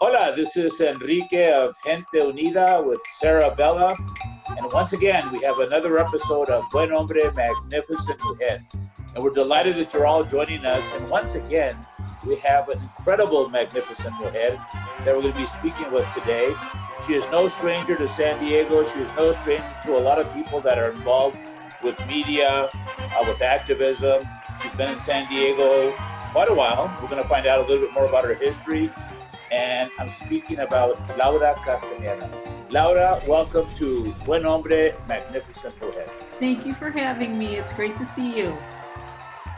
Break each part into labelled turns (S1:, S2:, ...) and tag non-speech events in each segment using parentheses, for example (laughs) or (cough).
S1: Hola, this is Enrique of Gente Unida with Sarah Bella. And once again, we have another episode of Buen Hombre, Magnificent Mujer. And we're delighted that you're all joining us. And once again, we have an incredible, magnificent mujer that we're going to be speaking with today. She is no stranger to San Diego. She is no stranger to a lot of people that are involved with media, uh, with activism. She's been in San Diego quite a while. We're going to find out a little bit more about her history. And I'm speaking about Laura Castañeda. Laura, welcome to Buen Hombre, Magnificent Mujer.
S2: Thank you for having me. It's great to see you.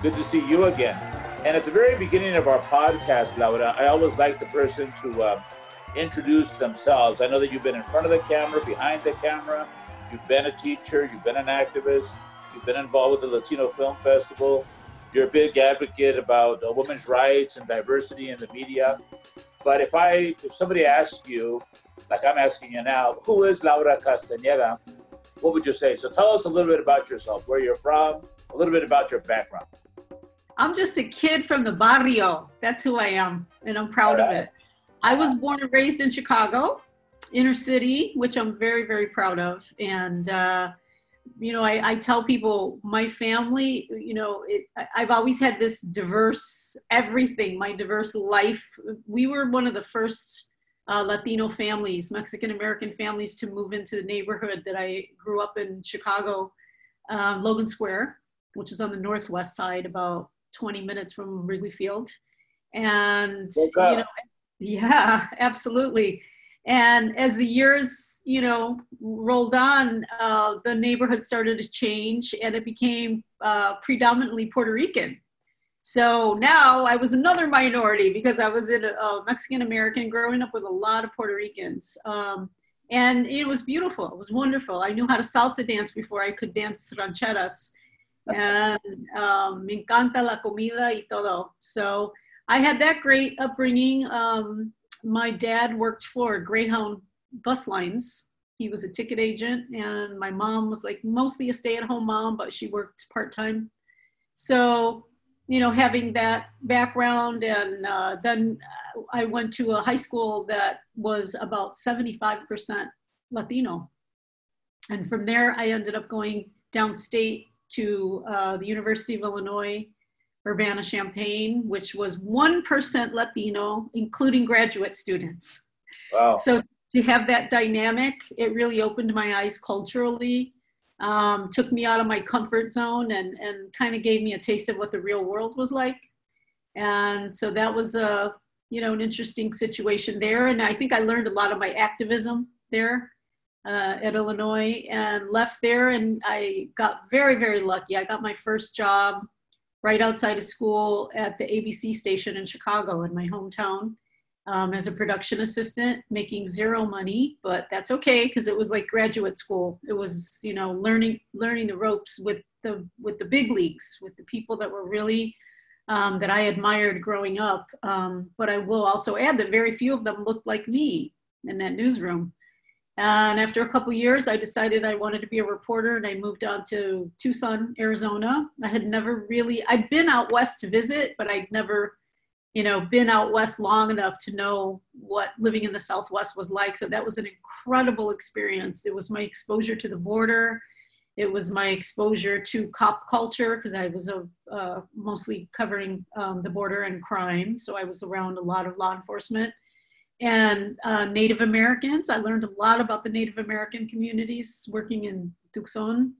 S1: Good to see you again. And at the very beginning of our podcast, Laura, I always like the person to uh, introduce themselves. I know that you've been in front of the camera, behind the camera. You've been a teacher, you've been an activist, you've been involved with the Latino Film Festival. You're a big advocate about uh, women's rights and diversity in the media. But if I, if somebody asks you, like I'm asking you now, who is Laura Castañeda? What would you say? So tell us a little bit about yourself, where you're from, a little bit about your background.
S2: I'm just a kid from the barrio. That's who I am, and I'm proud right. of it. I was born and raised in Chicago, inner city, which I'm very, very proud of. And, uh, you know, I, I, tell people my family, you know, it, I've always had this diverse everything, my diverse life. We were one of the first uh, Latino families, Mexican American families to move into the neighborhood that I grew up in Chicago, um, Logan Square, which is on the northwest side, about 20 minutes from Wrigley Field. And, you know, (laughs) yeah, absolutely. And as the years, you know, rolled on, uh, the neighborhood started to change and it became uh, predominantly Puerto Rican. So now I was another minority because I was in a, a Mexican American growing up with a lot of Puerto Ricans. Um, and it was beautiful. It was wonderful. I knew how to salsa dance before I could dance rancheras and um, me encanta la comida y todo. So I had that great upbringing. Um, my dad worked for Greyhound bus lines. He was a ticket agent, and my mom was like mostly a stay-at-home mom, but she worked part-time. So, you know, having that background, and uh, then I went to a high school that was about 75% Latino, and from there I ended up going downstate to uh, the University of Illinois, Urbana-Champaign, which was 1% Latino, including graduate students.
S1: Wow.
S2: So to have that dynamic, it really opened my eyes culturally, um, took me out of my comfort zone and, and kind of gave me a taste of what the real world was like. And so that was a, you know, an interesting situation there. And I think I learned a lot of my activism there uh, at Illinois and left there. And I got very, very lucky. I got my first job right outside of school at the ABC station in Chicago, in my hometown, um, as a production assistant, making zero money, but that's okay because it was like graduate school. It was, you know, learning learning the ropes with the with the big leagues, with the people that were really um, that I admired growing up. Um, but I will also add that very few of them looked like me in that newsroom. And after a couple years, I decided I wanted to be a reporter and I moved on to Tucson, Arizona. I had never really, I'd been out west to visit, but I'd never, you know, been out west long enough to know what living in the Southwest was like. So that was an incredible experience. It was my exposure to the border. It was my exposure to cop culture because I was a, uh, mostly covering um, the border and crime. So I was around a lot of law enforcement and uh, Native Americans. I learned a lot about the Native American communities working in Tucson.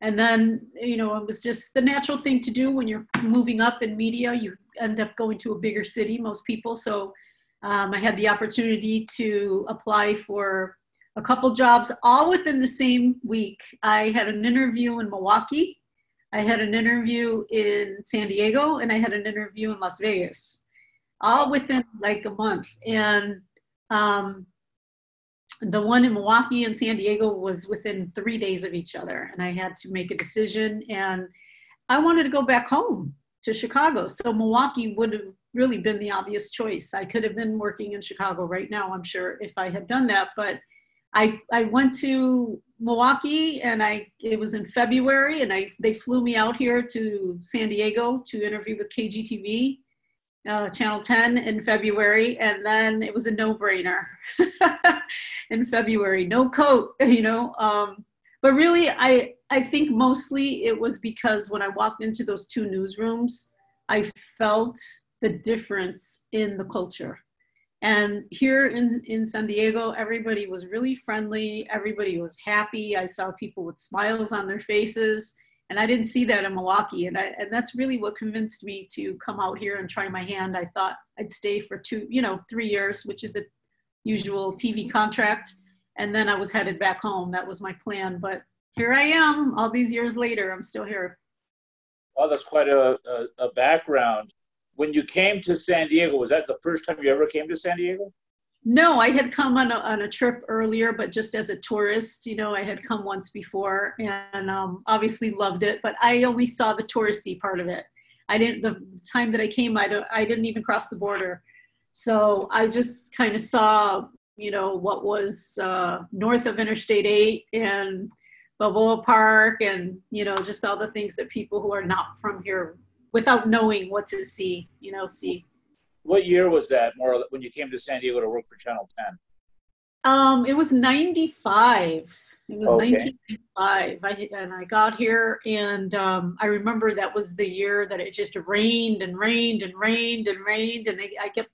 S2: And then, you know, it was just the natural thing to do when you're moving up in media. You end up going to a bigger city, most people. So um, I had the opportunity to apply for a couple jobs all within the same week. I had an interview in Milwaukee, I had an interview in San Diego, and I had an interview in Las Vegas all within like a month. And um, the one in Milwaukee and San Diego was within three days of each other. And I had to make a decision. And I wanted to go back home to Chicago. So Milwaukee would have really been the obvious choice. I could have been working in Chicago right now, I'm sure, if I had done that. But I, I went to Milwaukee and I it was in February and I they flew me out here to San Diego to interview with KGTV uh, Channel 10 in February, and then it was a no-brainer (laughs) in February. No coat, (laughs) you know. Um, but really, I I think mostly it was because when I walked into those two newsrooms, I felt the difference in the culture. And here in, in San Diego, everybody was really friendly. Everybody was happy. I saw people with smiles on their faces and I didn't see that in Milwaukee. And, I, and that's really what convinced me to come out here and try my hand. I thought I'd stay for two, you know, three years, which is a usual TV contract. And then I was headed back home. That was my plan. But here I am all these years later. I'm still here.
S1: Well, that's quite a, a, a background. When you came to San Diego, was that the first time you ever came to San Diego?
S2: No, I had come on a, on a trip earlier, but just as a tourist, you know, I had come once before and um, obviously loved it, but I only saw the touristy part of it. I didn't, the time that I came, I, don't, I didn't even cross the border. So I just kind of saw, you know, what was uh, north of Interstate 8 and Balboa Park and, you know, just all the things that people who are not from here without knowing what to see, you know, see
S1: what year was that more when you came to San Diego to work for Channel 10?
S2: Um, it was 95. It was okay. 1995. I, and I got here, and um, I remember that was the year that it just rained and rained and rained and rained, and they, I kept,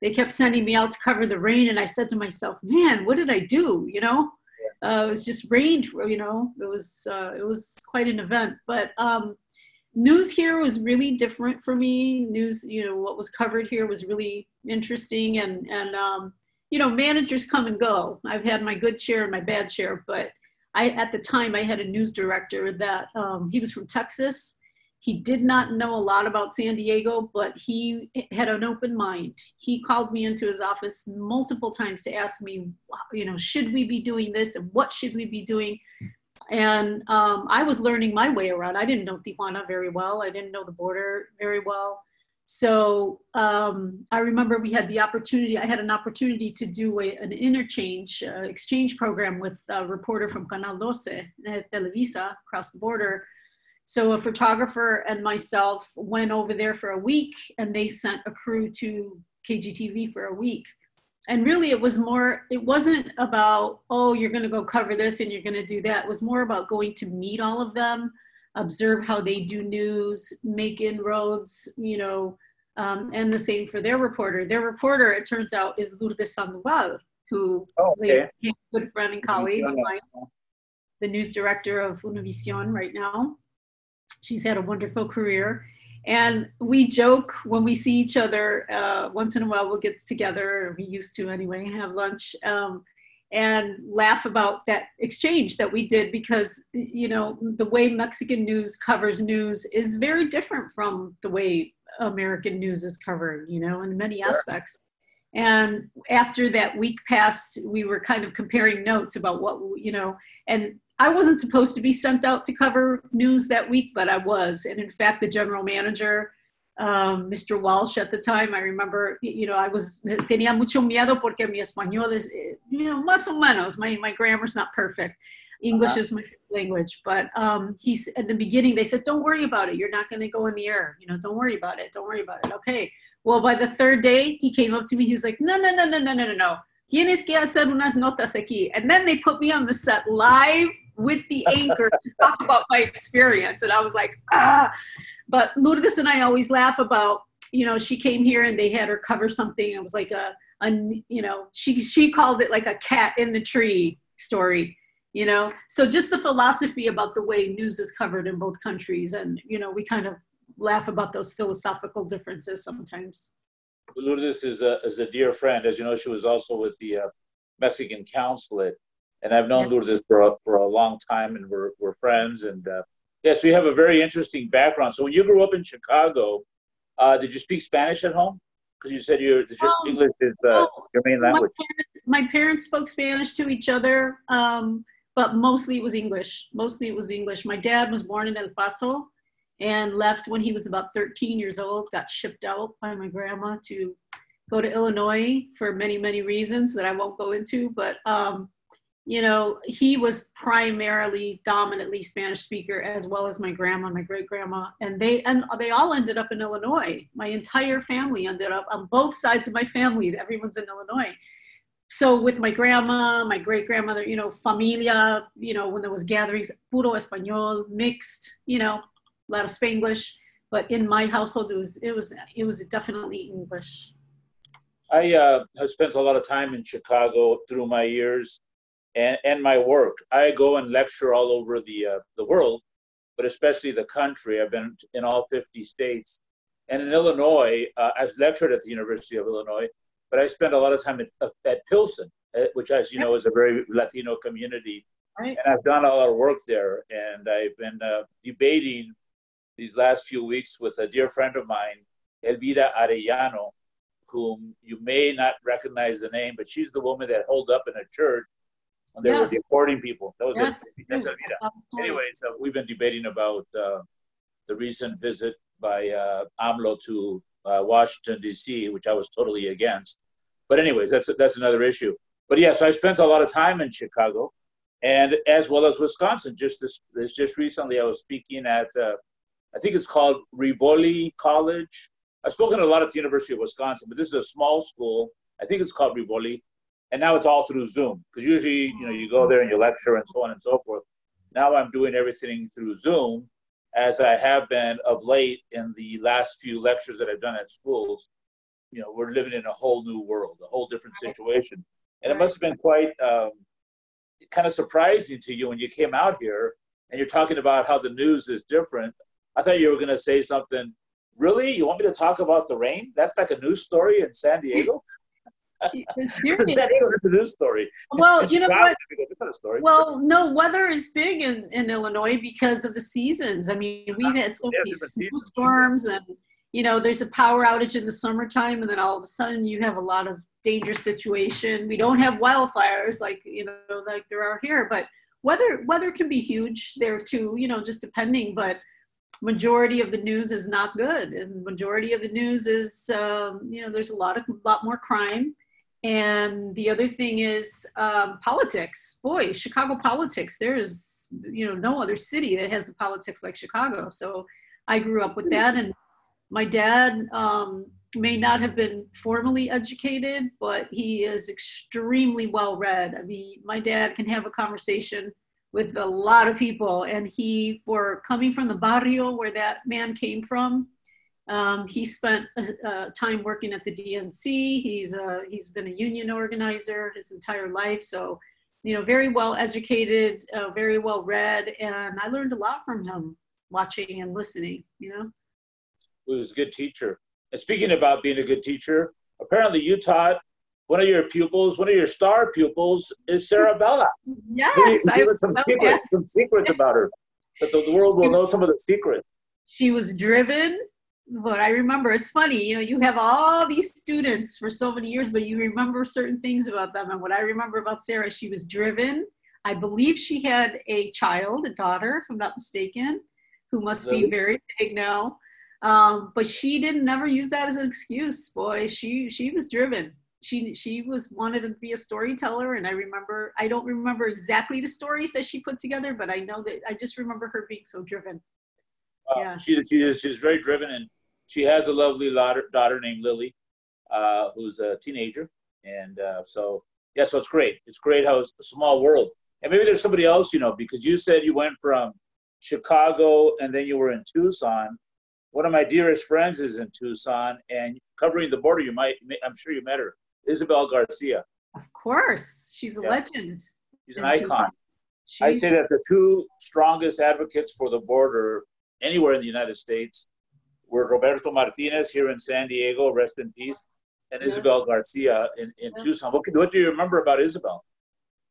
S2: they kept sending me out to cover the rain, and I said to myself, "Man, what did I do?" You know, uh, it was just rained. You know, it was uh, it was quite an event. But um, news here was really different for me. News, you know, what was covered here was really interesting, and and um, you know, managers come and go. I've had my good share and my bad share, but I at the time I had a news director that um, he was from Texas. He did not know a lot about San Diego, but he had an open mind. He called me into his office multiple times to ask me, you know, should we be doing this and what should we be doing? And um, I was learning my way around. I didn't know Tijuana very well. I didn't know the border very well. So um, I remember we had the opportunity, I had an opportunity to do a, an interchange uh, exchange program with a reporter from Canal 12, Televisa, across the border. So a photographer and myself went over there for a week and they sent a crew to KGTV for a week and really it was more it wasn't about oh you're going to go cover this and you're going to do that. It was more about going to meet all of them observe how they do news make inroads you know um, and the same for their reporter. Their reporter it turns out is lourdes sandoval who oh, okay. became a good friend and colleague of mine the news director of univision right now. She's had a wonderful career and we joke when we see each other uh, once in a while we'll get together we used to anyway have lunch um, and laugh about that exchange that we did because you know the way mexican news covers news is very different from the way american news is covered you know in many aspects. And after that week passed we were kind of comparing notes about what you know and I wasn't supposed to be sent out to cover news that week, but I was. And in fact, the general manager, um, Mr. Walsh at the time, I remember, you know, I was, tenía mucho miedo porque mi español is, you know, más o menos, my, my grammar's not perfect. English uh-huh. is my language, but um, he's at the beginning. They said, "Don't worry about it. You're not going to go in the air. You know, don't worry about it. Don't worry about it." Okay. Well, by the third day, he came up to me. He was like, "No, no, no, no, no, no, no, no. Tienes que hacer unas notas aquí." And then they put me on the set live with the anchor to talk about my experience. And I was like, ah. But Lourdes and I always laugh about, you know, she came here and they had her cover something. It was like a, a you know, she she called it like a cat in the tree story. You know, so just the philosophy about the way news is covered in both countries, and you know, we kind of laugh about those philosophical differences sometimes.
S1: Lourdes is a, is a dear friend. As you know, she was also with the uh, Mexican consulate and I've known Lourdes for a, for a long time, and we're we're friends. And uh, yes, we have a very interesting background. So when you grew up in Chicago, uh, did you speak Spanish at home? Because you said your, your um, English is uh, your main language.
S2: My parents, my parents, spoke Spanish to each other, um, but mostly it was English. Mostly it was English. My dad was born in El Paso and left when he was about 13 years old. Got shipped out by my grandma to go to Illinois for many many reasons that I won't go into, but. Um, you know, he was primarily dominantly Spanish speaker, as well as my grandma, my great grandma, and they and they all ended up in Illinois. My entire family ended up on both sides of my family. Everyone's in Illinois. So with my grandma, my great grandmother, you know, familia, you know, when there was gatherings, puro español, mixed, you know, a lot of Spanglish. But in my household, it was it was it was definitely English.
S1: I uh, have spent a lot of time in Chicago through my years and, and my work. I go and lecture all over the, uh, the world, but especially the country. I've been in all 50 states. And in Illinois, uh, I've lectured at the University of Illinois, but I spent a lot of time at, at Pilsen, uh, which, as you know, is a very Latino community. Right. And I've done a lot of work there. And I've been uh, debating these last few weeks with a dear friend of mine, Elvira Arellano, whom you may not recognize the name, but she's the woman that held up in a church and they yes. were deporting people. That was yes. That's Anyway, so we've been debating about uh, the recent visit by uh, AMLO to uh, Washington D.C., which I was totally against. But anyways, that's that's another issue. But yes, yeah, so I spent a lot of time in Chicago, and as well as Wisconsin. Just this, this just recently, I was speaking at uh, I think it's called Rivoli College. I've spoken a lot at the University of Wisconsin, but this is a small school. I think it's called Rivoli and now it's all through Zoom because usually you know you go there and you lecture and so on and so forth. Now I'm doing everything through Zoom, as I have been of late in the last few lectures that I've done at schools. You know, we're living in a whole new world, a whole different situation, and it must have been quite um, kind of surprising to you when you came out here and you're talking about how the news is different. I thought you were going to say something. Really, you want me to talk about the rain? That's like a news story in San Diego. (laughs) It's a news story.
S2: Well, you know what? Well, no, weather is big in, in Illinois because of the seasons. I mean, we've had so many snowstorms, and you know, there's a power outage in the summertime, and then all of a sudden you have a lot of dangerous situation. We don't have wildfires like you know, like there are here, but weather weather can be huge there too. You know, just depending, but majority of the news is not good and majority of the news is um, you know there's a lot of a lot more crime and the other thing is um, politics. Boy, Chicago politics. There is, you know, no other city that has the politics like Chicago. So I grew up with that, and my dad um, may not have been formally educated, but he is extremely well read. I mean, my dad can have a conversation with a lot of people, and he, for coming from the barrio where that man came from, um, he spent uh, time working at the DNC. He's uh, he's been a union organizer his entire life. So, you know, very well educated, uh, very well read, and I learned a lot from him watching and listening. You know,
S1: he was a good teacher. And speaking about being a good teacher, apparently you taught one of your pupils, one of your star pupils, is Sarah Bella. (laughs)
S2: Yes,
S1: give, us some secrets, some secrets about her, that the world will know some of the secrets.
S2: She was driven but I remember it's funny, you know, you have all these students for so many years, but you remember certain things about them. And what I remember about Sarah, she was driven. I believe she had a child, a daughter, if I'm not mistaken, who must be very big now. Um, but she didn't never use that as an excuse. Boy, she she was driven. She she was wanted to be a storyteller, and I remember I don't remember exactly the stories that she put together, but I know that I just remember her being so driven.
S1: Uh, yeah. She, she is, she's very driven and she has a lovely daughter, daughter named Lily, uh, who's a teenager. And uh, so, yeah, so it's great. It's great how it's a small world. And maybe there's somebody else, you know, because you said you went from Chicago and then you were in Tucson. One of my dearest friends is in Tucson and covering the border, you might, I'm sure you met her, Isabel Garcia.
S2: Of course. She's a yeah. legend.
S1: She's an icon. I say that the two strongest advocates for the border anywhere in the United States were Roberto Martinez here in San Diego, rest in peace, and yes. Isabel Garcia in, in yes. Tucson. What, what do you remember about Isabel?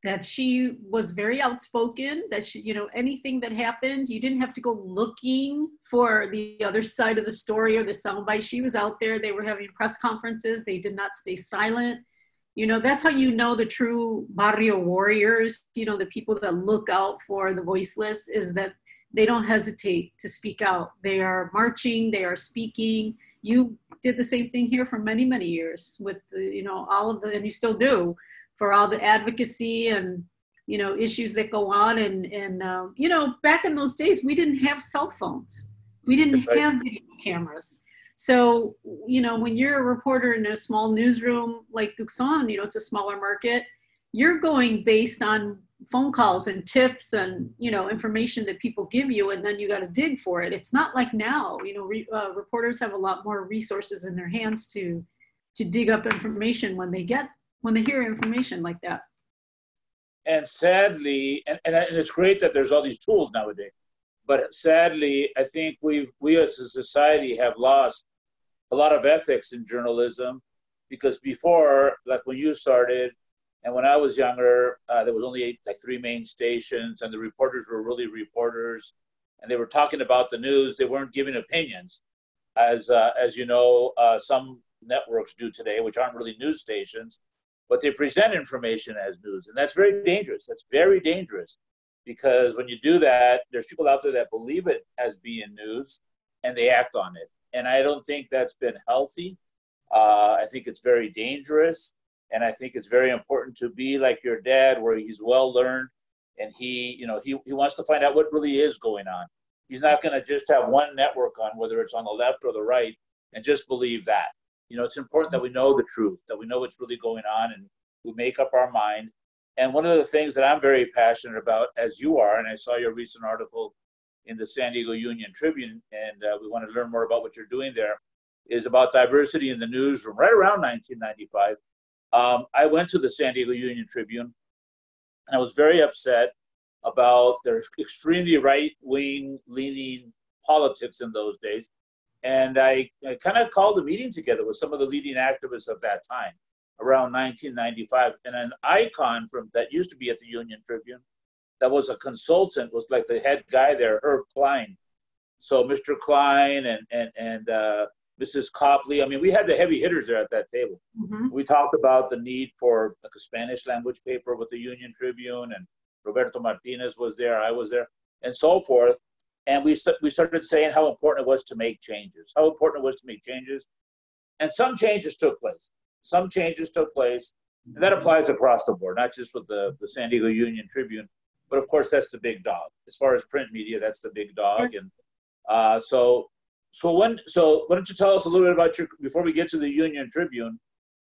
S2: That she was very outspoken, that she, you know, anything that happened, you didn't have to go looking for the other side of the story or the soundbite. She was out there. They were having press conferences. They did not stay silent. You know, that's how you know the true barrio warriors, you know, the people that look out for the voiceless is that they don't hesitate to speak out. They are marching, they are speaking. You did the same thing here for many, many years with, the, you know, all of the, and you still do, for all the advocacy and, you know issues that go on and and um, you know back in those days we didn't have cell phones we didn't right. have video cameras so you know when you're a reporter in a small newsroom like Tucson you know it's a smaller market you're going based on phone calls and tips and you know information that people give you and then you got to dig for it. It's not like now you know re, uh, reporters have a lot more resources in their hands to to dig up information when they get when they hear information like that.
S1: And sadly and, and, and it's great that there's all these tools nowadays but sadly i think we've we as a society have lost a lot of ethics in journalism because before like when you started and when I was younger, uh, there was only like three main stations, and the reporters were really reporters, and they were talking about the news. They weren't giving opinions, as uh, as you know, uh, some networks do today, which aren't really news stations, but they present information as news, and that's very dangerous. That's very dangerous because when you do that, there's people out there that believe it as being news, and they act on it. And I don't think that's been healthy. Uh, I think it's very dangerous and I think it's very important to be like your dad, where he's well learned and he, you know, he, he wants to find out what really is going on. He's not going to just have one network on, whether it's on the left or the right, and just believe that. You know, it's important that we know the truth, that we know what's really going on, and we make up our mind. And one of the things that I'm very passionate about, as you are, and I saw your recent article in the San Diego Union Tribune, and uh, we want to learn more about what you're doing there, is about diversity in the newsroom right around 1995 um, I went to the San Diego Union Tribune and I was very upset about their extremely right wing leaning politics in those days. And I, I kind of called a meeting together with some of the leading activists of that time around 1995. And an icon from that used to be at the Union Tribune that was a consultant was like the head guy there, Herb Klein. So Mr. Klein and, and, and uh, Mrs. Copley. I mean, we had the heavy hitters there at that table. Mm-hmm. We talked about the need for like a Spanish language paper with the Union Tribune, and Roberto Martinez was there. I was there, and so forth. And we st- we started saying how important it was to make changes. How important it was to make changes, and some changes took place. Some changes took place, and that applies across the board, not just with the the San Diego Union Tribune, but of course that's the big dog. As far as print media, that's the big dog, and uh, so so when so why don't you tell us a little bit about your before we get to the Union Tribune,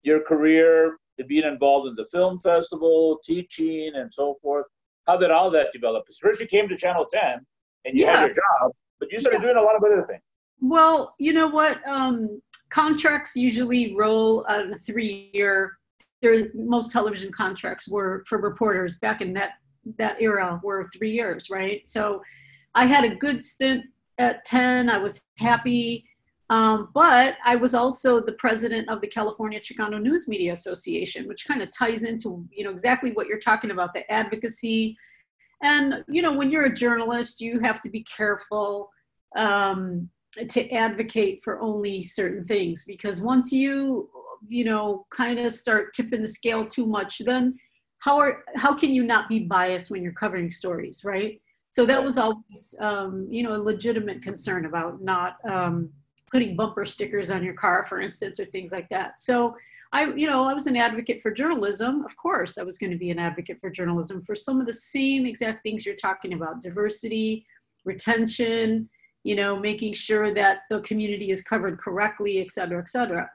S1: your career being involved in the film festival, teaching, and so forth. How did all that develop? First, you came to Channel Ten, and you yeah. had your job, but you started yeah. doing a lot of other things.
S2: Well, you know what? Um, contracts usually roll on a three-year. There, most television contracts were for reporters back in that that era were three years, right? So, I had a good stint at 10. I was happy. Um, but I was also the president of the California Chicano News Media Association, which kind of ties into you know exactly what you're talking about, the advocacy. And you know, when you're a journalist, you have to be careful um, to advocate for only certain things because once you you know kind of start tipping the scale too much, then how are how can you not be biased when you're covering stories, right? So that was always, um, you know, a legitimate concern about not um, putting bumper stickers on your car, for instance, or things like that. So I, you know, I was an advocate for journalism. Of course, I was going to be an advocate for journalism for some of the same exact things you're talking about: diversity, retention, you know, making sure that the community is covered correctly, et cetera, et cetera.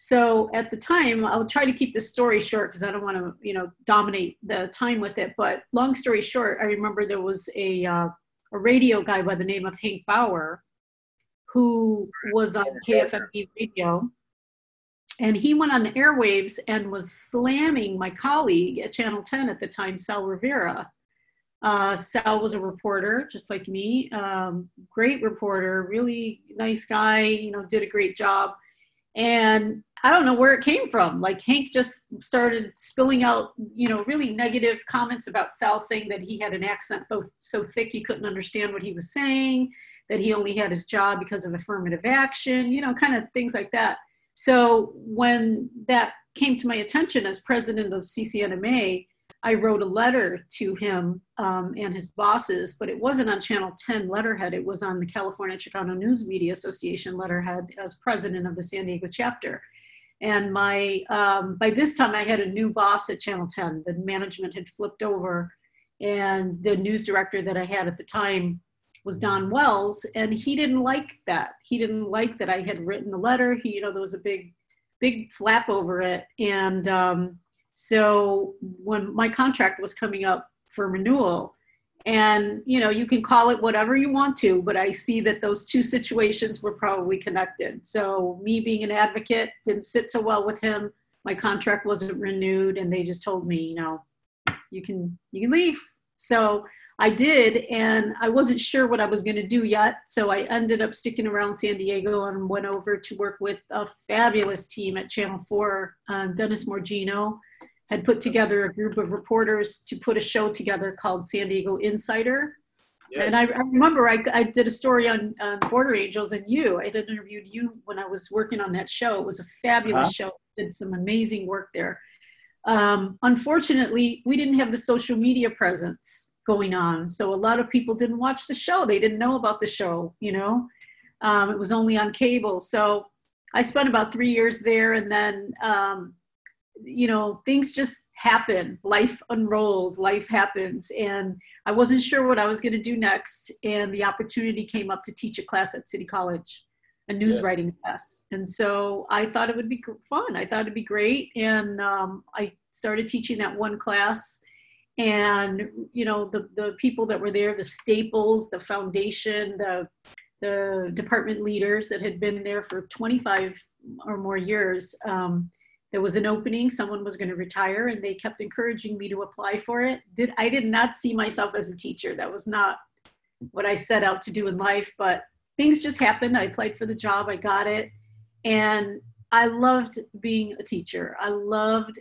S2: So at the time, I'll try to keep the story short because I don't want to, you know, dominate the time with it. But long story short, I remember there was a uh, a radio guy by the name of Hank Bauer who was on KFMB radio, and he went on the airwaves and was slamming my colleague at Channel 10 at the time, Sal Rivera. Uh, Sal was a reporter, just like me, um, great reporter, really nice guy. You know, did a great job and I don't know where it came from. Like Hank just started spilling out, you know, really negative comments about Sal, saying that he had an accent so, so thick you couldn't understand what he was saying, that he only had his job because of affirmative action, you know, kind of things like that. So when that came to my attention as president of CCNMA, I wrote a letter to him um, and his bosses, but it wasn't on Channel 10 letterhead. It was on the California Chicano News Media Association letterhead as president of the San Diego chapter. And my um, by this time, I had a new boss at Channel 10. The management had flipped over, And the news director that I had at the time was Don Wells, and he didn't like that. He didn't like that I had written a letter. He, you know, there was a big, big flap over it. And um, so when my contract was coming up for renewal, and you know you can call it whatever you want to but i see that those two situations were probably connected. So me being an advocate didn't sit so well with him. My contract wasn't renewed and they just told me you know you can you can leave. So i did and i wasn't sure what i was going to do yet so i ended up sticking around san diego and went over to work with a fabulous team at channel 4 um, dennis morgino had put together a group of reporters to put a show together called San Diego Insider. Yes. And I, I remember I, I, did a story on, on, Border Angels and you. I had interviewed you when I was working on that show. It was a fabulous uh-huh. show. Did some amazing work there. Um, unfortunately, we didn't have the social media presence going on, so a lot of people didn't watch the show. They didn't know about the show. You know, um, it was only on cable. So I spent about three years there, and then um, you know things just happen. Life unrolls life happens. And i wasn't sure what i was going to do next. And the opportunity came up to teach a class at city college a news yeah. writing class. And so i thought it would be fun. I thought it'd be great. And um, i started teaching that one class. And you know the, the people that were there the staples the foundation the the department leaders that had been there for 25 or more years um, there was an opening someone was going to retire and they kept encouraging me to apply for it. Did i did not see myself as a teacher. That was not what i set out to do in life but things just happened. I applied for the job i got it and i loved being a teacher. I loved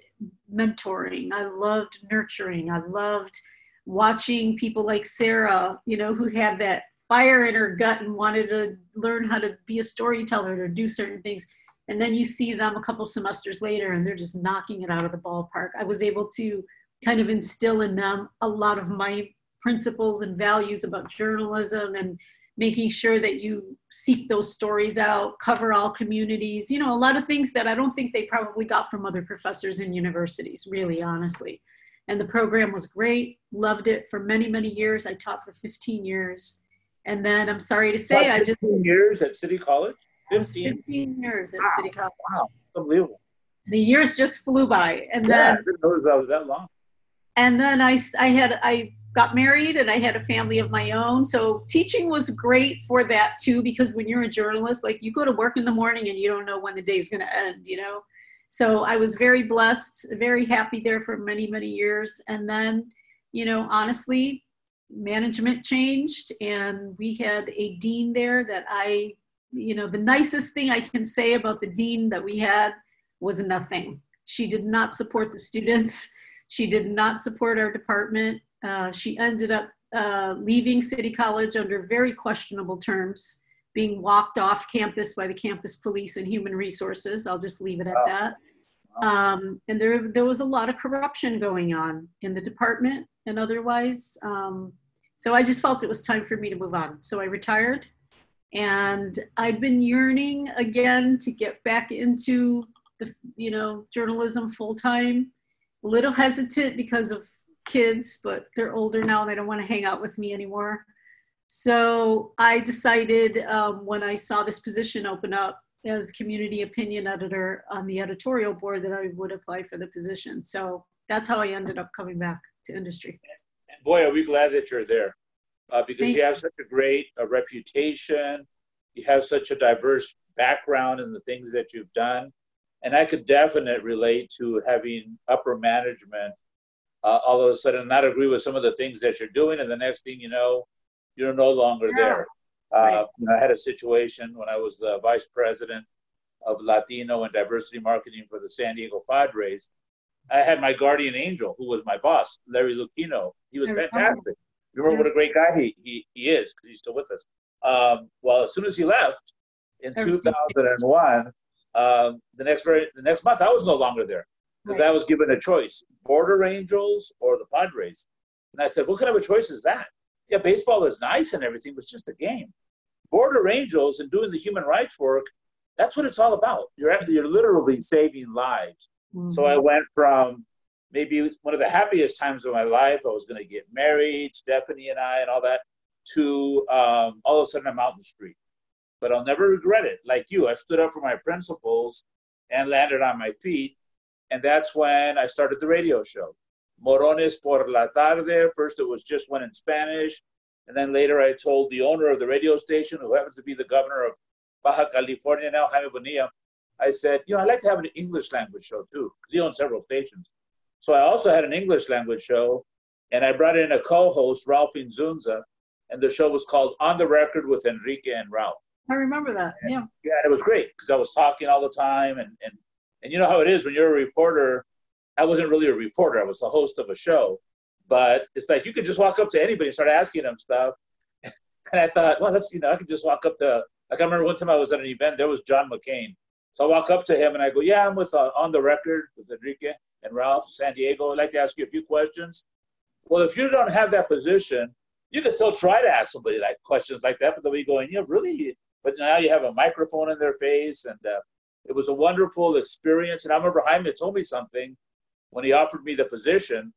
S2: mentoring. I loved nurturing. I loved watching people like sarah you know who had that fire in her gut and wanted to learn how to be a storyteller or do certain things and then you see them a couple semesters later and they're just knocking it out of the ballpark. I was able to kind of instill in them a lot of my principles and values about journalism and making sure that you seek those stories out cover all communities you know a lot of things that i don't think they probably got from other professors in universities really honestly. And the program was great loved it for many many years. I taught for 15 years. And then i'm sorry to say i just
S1: years at city college
S2: 15, 15 years at wow. City College.
S1: Wow, unbelievable.
S2: The years just flew by, and
S1: yeah,
S2: then
S1: I didn't know that was that long.
S2: And then I, I had I got married and I had a family of my own. So teaching was great for that too, because when you're a journalist, like you go to work in the morning and you don't know when the day's going to end, you know. So I was very blessed, very happy there for many many years, and then, you know, honestly, management changed and we had a dean there that I you know, the nicest thing I can say about the dean that we had was nothing. She did not support the students. She did not support our department. Uh, she ended up uh, leaving City College under very questionable terms, being walked off campus by the campus police and human resources. I'll just leave it at that. Um, and there, there was a lot of corruption going on in the department and otherwise. Um, so I just felt it was time for me to move on. So I retired and I'd been yearning again to get back into the you know journalism full time. A little hesitant because of kids, but they're older now and they don't want to hang out with me anymore. So I decided um, when I saw this position open up as community opinion editor on the editorial board that I would apply for the position. So that's how I ended up coming back to industry.
S1: Boy, are we glad that you're there uh, because you have such a great uh, reputation. You have such a diverse background in the things that you've done. And I could definitely relate to having upper management uh, all of a sudden not agree with some of the things that you're doing. And the next thing you know, you're no longer yeah. there. Uh, right. you know, I had a situation when I was the vice president of Latino and diversity marketing for the San Diego Padres. I had my guardian angel, who was my boss, Larry Lucchino. He was fantastic. Remember what a great guy he, he, he is because he's still with us. Um, well, as soon as he left in 2001, um, the next very the next month I was no longer there because right. I was given a choice: Border Angels or the Padres. And I said, "What kind of a choice is that?" Yeah, baseball is nice and everything, but it's just a game. Border Angels and doing the human rights work, that's what it's all about. You're you're literally saving lives. Mm-hmm. So I went from maybe one of the happiest times of my life. I was going to get married, Stephanie and I, and all that, to um, all of a sudden I'm out in the street. But I'll never regret it. Like you, I stood up for my principles and landed on my feet. And that's when I started the radio show. Morones por la tarde. First, it was just one in Spanish. And then later, I told the owner of the radio station, who happens to be the governor of Baja California now, Jaime Bonilla, I said, you know, I'd like to have an English language show too, because he owns several stations. So I also had an English language show, and I brought in a co-host, Ralph Inzunza, and the show was called On the Record with Enrique and Ralph.
S2: I remember that.
S1: And,
S2: yeah.
S1: Yeah, and it was great because I was talking all the time, and and and you know how it is when you're a reporter. I wasn't really a reporter; I was the host of a show. But it's like you could just walk up to anybody and start asking them stuff. (laughs) And I thought, well, that's you know, I could just walk up to. Like I remember one time I was at an event. There was John McCain. So I walk up to him and I go, "Yeah, I'm with uh, on the record with Enrique and Ralph San Diego. I'd like to ask you a few questions." Well, if you don't have that position, you can still try to ask somebody like questions like that, but they'll be going, "Yeah, really?" But now you have a microphone in their face, and uh, it was a wonderful experience. And I remember Jaime told me something when he offered me the position.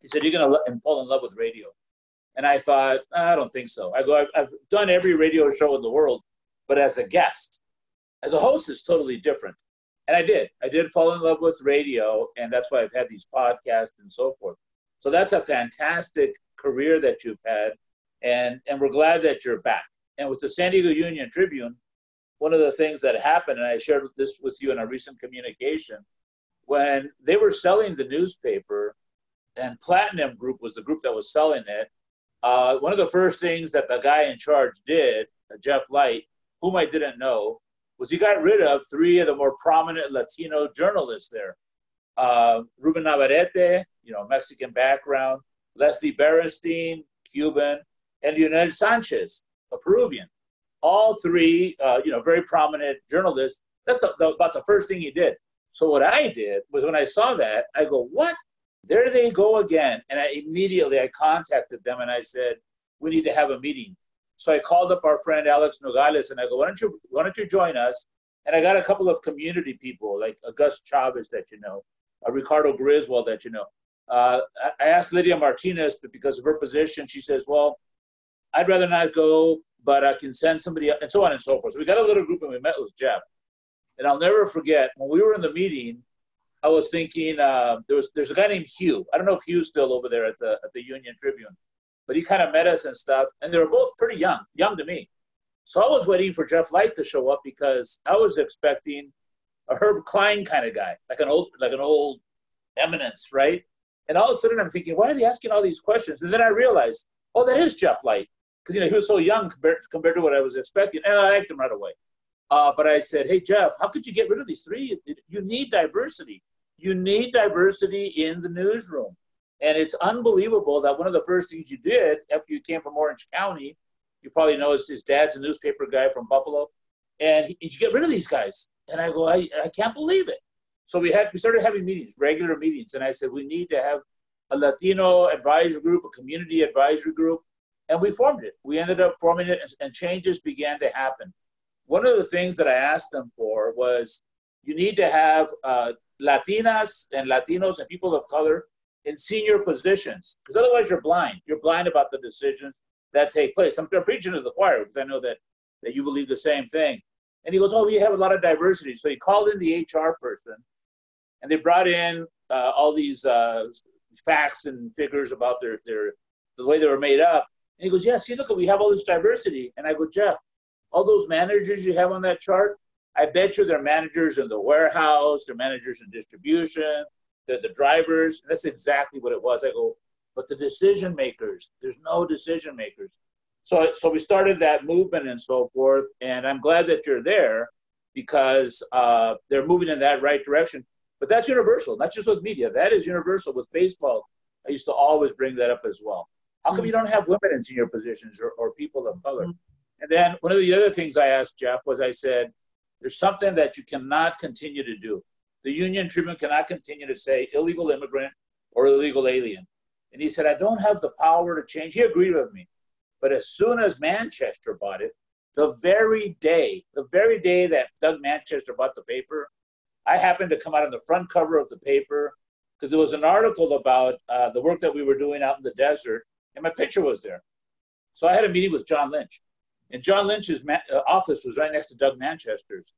S1: He said, "You're going to fall in love with radio." And I thought, I don't think so. I go, I've, I've done every radio show in the world, but as a guest, as a host is totally different. And I did. I did fall in love with radio, and that's why I've had these podcasts and so forth. So that's a fantastic career that you've had, and and we're glad that you're back. And with the San Diego Union Tribune, one of the things that happened, and I shared this with you in a recent communication, when they were selling the newspaper, and Platinum Group was the group that was selling it. Uh, one of the first things that the guy in charge did, uh, Jeff Light, whom I didn't know, was he got rid of three of the more prominent Latino journalists there. Uh, Ruben Navarrette, you know, Mexican background, Leslie Berenstein, Cuban, and Lionel Sanchez, a Peruvian. All three, uh, you know, very prominent journalists. That's the, the, about the first thing he did. So what I did was when I saw that, I go, what? There they go again. And I immediately I contacted them and I said, we need to have a meeting. So I called up our friend Alex Nogales and I go, why don't you why don't you join us? And I got a couple of community people like August Chavez that you know, uh, Ricardo Griswold that you know. Uh, I asked Lydia Martinez, but because of her position, she says, well, I'd rather not go, but I can send somebody, and so on and so forth. So we got a little group and we met with Jeff. And I'll never forget when we were in the meeting, I was thinking uh, there was there's a guy named Hugh. I don't know if Hugh's still over there at the at the Union Tribune, but he kind of met us and stuff. And they were both pretty young, young to me. So I was waiting for Jeff Light to show up because I was expecting a Herb Klein kind of guy, like an old like an old eminence, right? And all of a sudden I'm thinking, why are they asking all these questions? And then I realized, oh, that is Jeff Light because you know he was so young compared compared to what I was expecting, and I liked him right away. Uh, but I said, hey Jeff, how could you get rid of these three? You need diversity. You need diversity in the newsroom. And it's unbelievable that one of the first things you did after you came from Orange County, you probably know his, dad's a newspaper guy from Buffalo, and he, you get rid of these guys. And I go, I, I can't believe it. So we had we started having meetings, regular meetings, and I said we need to have a Latino advisory group, a community advisory group, and we formed it. We ended up forming it, and, and changes began to happen. One of the things that I asked them for was you need to have uh, Latinas and Latinos and people of color in senior positions because otherwise you're blind. You're blind about the decisions that take place. I'm preaching to the choir because I know that, that you believe the same thing. And he goes, Oh, we have a lot of diversity. So he called in the HR person and they brought in uh, all these uh, facts and figures about their, their the way they were made up. And he goes, Yeah, see, look, we have all this diversity. And I go, Jeff, all those managers you have on that chart, I bet you they're managers in the warehouse, they're managers in distribution, there's the drivers. That's exactly what it was. I go, but the decision makers, there's no decision makers. So, so we started that movement and so forth. And I'm glad that you're there because uh, they're moving in that right direction. But that's universal, not just with media. That is universal with baseball. I used to always bring that up as well. How come you don't have women in senior positions or, or people of color? Mm-hmm. And then one of the other things I asked Jeff was I said, there's something that you cannot continue to do. The Union Tribune cannot continue to say illegal immigrant or illegal alien. And he said, I don't have the power to change. He agreed with me. But as soon as Manchester bought it, the very day, the very day that Doug Manchester bought the paper, I happened to come out on the front cover of the paper because there was an article about uh, the work that we were doing out in the desert, and my picture was there. So I had a meeting with John Lynch, and John Lynch's ma- uh, office was right next to Doug Manchester's.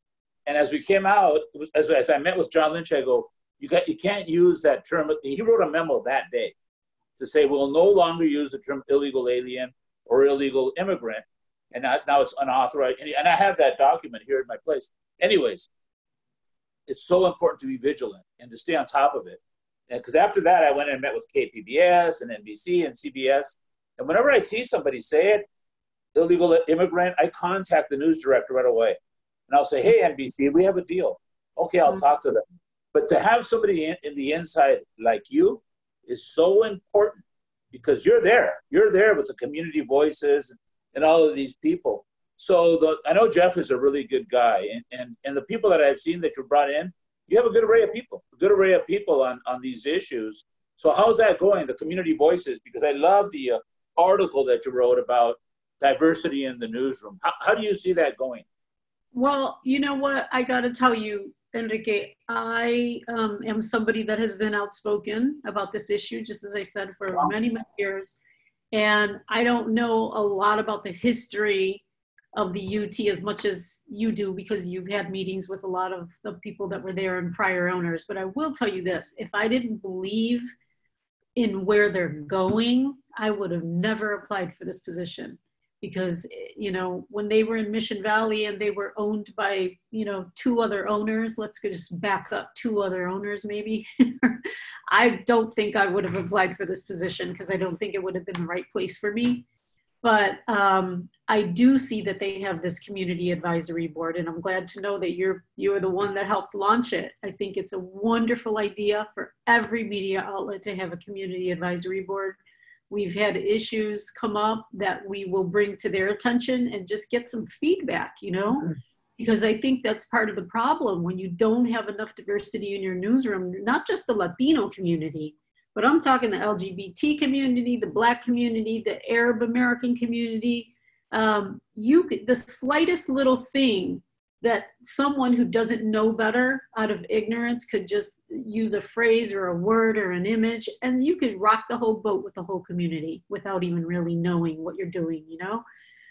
S1: And as we came out, as, as I met with John Lynch, I go, you, got, you can't use that term. He wrote a memo that day to say we'll no longer use the term illegal alien or illegal immigrant. And now it's unauthorized. And I have that document here in my place. Anyways, it's so important to be vigilant and to stay on top of it. Because after that, I went and met with KPBS and NBC and CBS. And whenever I see somebody say it, illegal immigrant, I contact the news director right away. And I'll say, hey, NBC, we have a deal. Okay, I'll mm-hmm. talk to them. But to have somebody in, in the inside like you is so important because you're there. You're there with the community voices and all of these people. So the, I know Jeff is a really good guy, and, and, and the people that I've seen that you brought in, you have a good array of people, a good array of people on, on these issues. So how's that going, the community voices? Because I love the uh, article that you wrote about diversity in the newsroom. How, how do you see that going?
S2: Well, you know what? I got to tell you, Enrique, I um, am somebody that has been outspoken about this issue, just as I said, for wow. many, many years. And I don't know a lot about the history of the UT as much as you do because you've had meetings with a lot of the people that were there and prior owners. But I will tell you this if I didn't believe in where they're going, I would have never applied for this position because you know when they were in mission valley and they were owned by you know two other owners let's just back up two other owners maybe (laughs) i don't think i would have applied for this position because i don't think it would have been the right place for me. But um, i do see that they have this community advisory board and i'm glad to know that you're you're the one that helped launch it. I think it's a wonderful idea for every media outlet to have a community advisory board we've had issues come up that we will bring to their attention and just get some feedback, you know? Mm-hmm. Because I think that's part of the problem when you don't have enough diversity in your newsroom, not just the Latino community, but I'm talking the LGBT community, the Black community, the Arab American community. Um, you the slightest little thing that someone who doesn't know better out of ignorance could just use a phrase or a word or an image and you could rock the whole boat with the whole community without even really knowing what you're doing you know?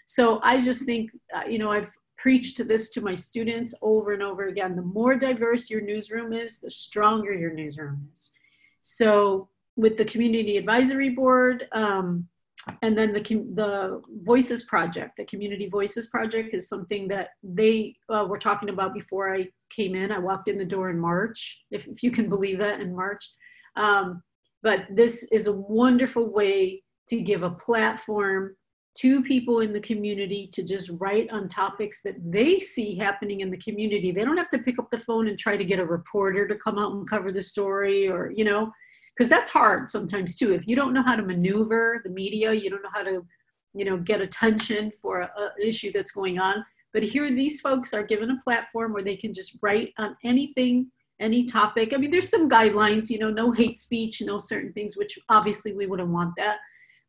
S2: So i just think uh, you know i've preached this to my students over and over again. The more diverse your newsroom is the stronger your newsroom is. So with the community advisory board um, and then the the voices project the community voices project is something that they uh, were talking about before i came in. I walked in the door in march if, if you can believe that in march. Um, but this is a wonderful way to give a platform to people in the community to just write on topics that they see happening in the community. They don't have to pick up the phone and try to get a reporter to come out and cover the story or you know because that's hard sometimes too. If you don't know how to maneuver the media you don't know how to you know get attention for an issue that's going on. But here these folks are given a platform where they can just write on anything any topic. I mean there's some guidelines you know no hate speech no certain things which obviously we wouldn't want that.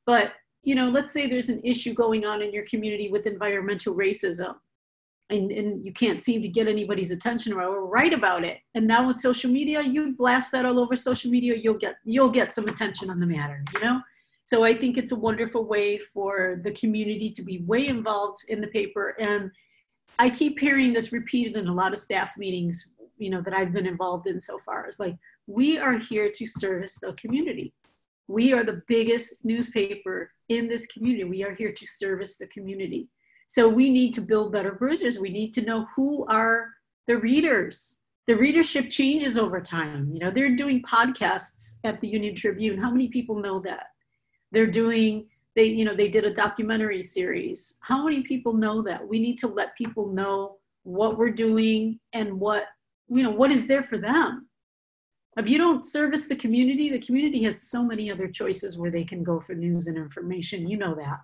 S2: But you know let's say there's an issue going on in your community with environmental racism and, and you can't seem to get anybody's attention or write about it. And now with social media, you blast that all over social media, you'll get you'll get some attention on the matter, you know? So I think it's a wonderful way for the community to be way involved in the paper. And I keep hearing this repeated in a lot of staff meetings, you know, that I've been involved in so far. It's like, we are here to service the community. We are the biggest newspaper in this community. We are here to service the community. So we need to build better bridges. We need to know who are the readers. The readership changes over time. You know, they're doing podcasts at the Union Tribune. How many people know that? They're doing they you know they did a documentary series. How many people know that? We need to let people know what we're doing and what you know what is there for them. If you don't service the community, the community has so many other choices where they can go for news and information. You know that.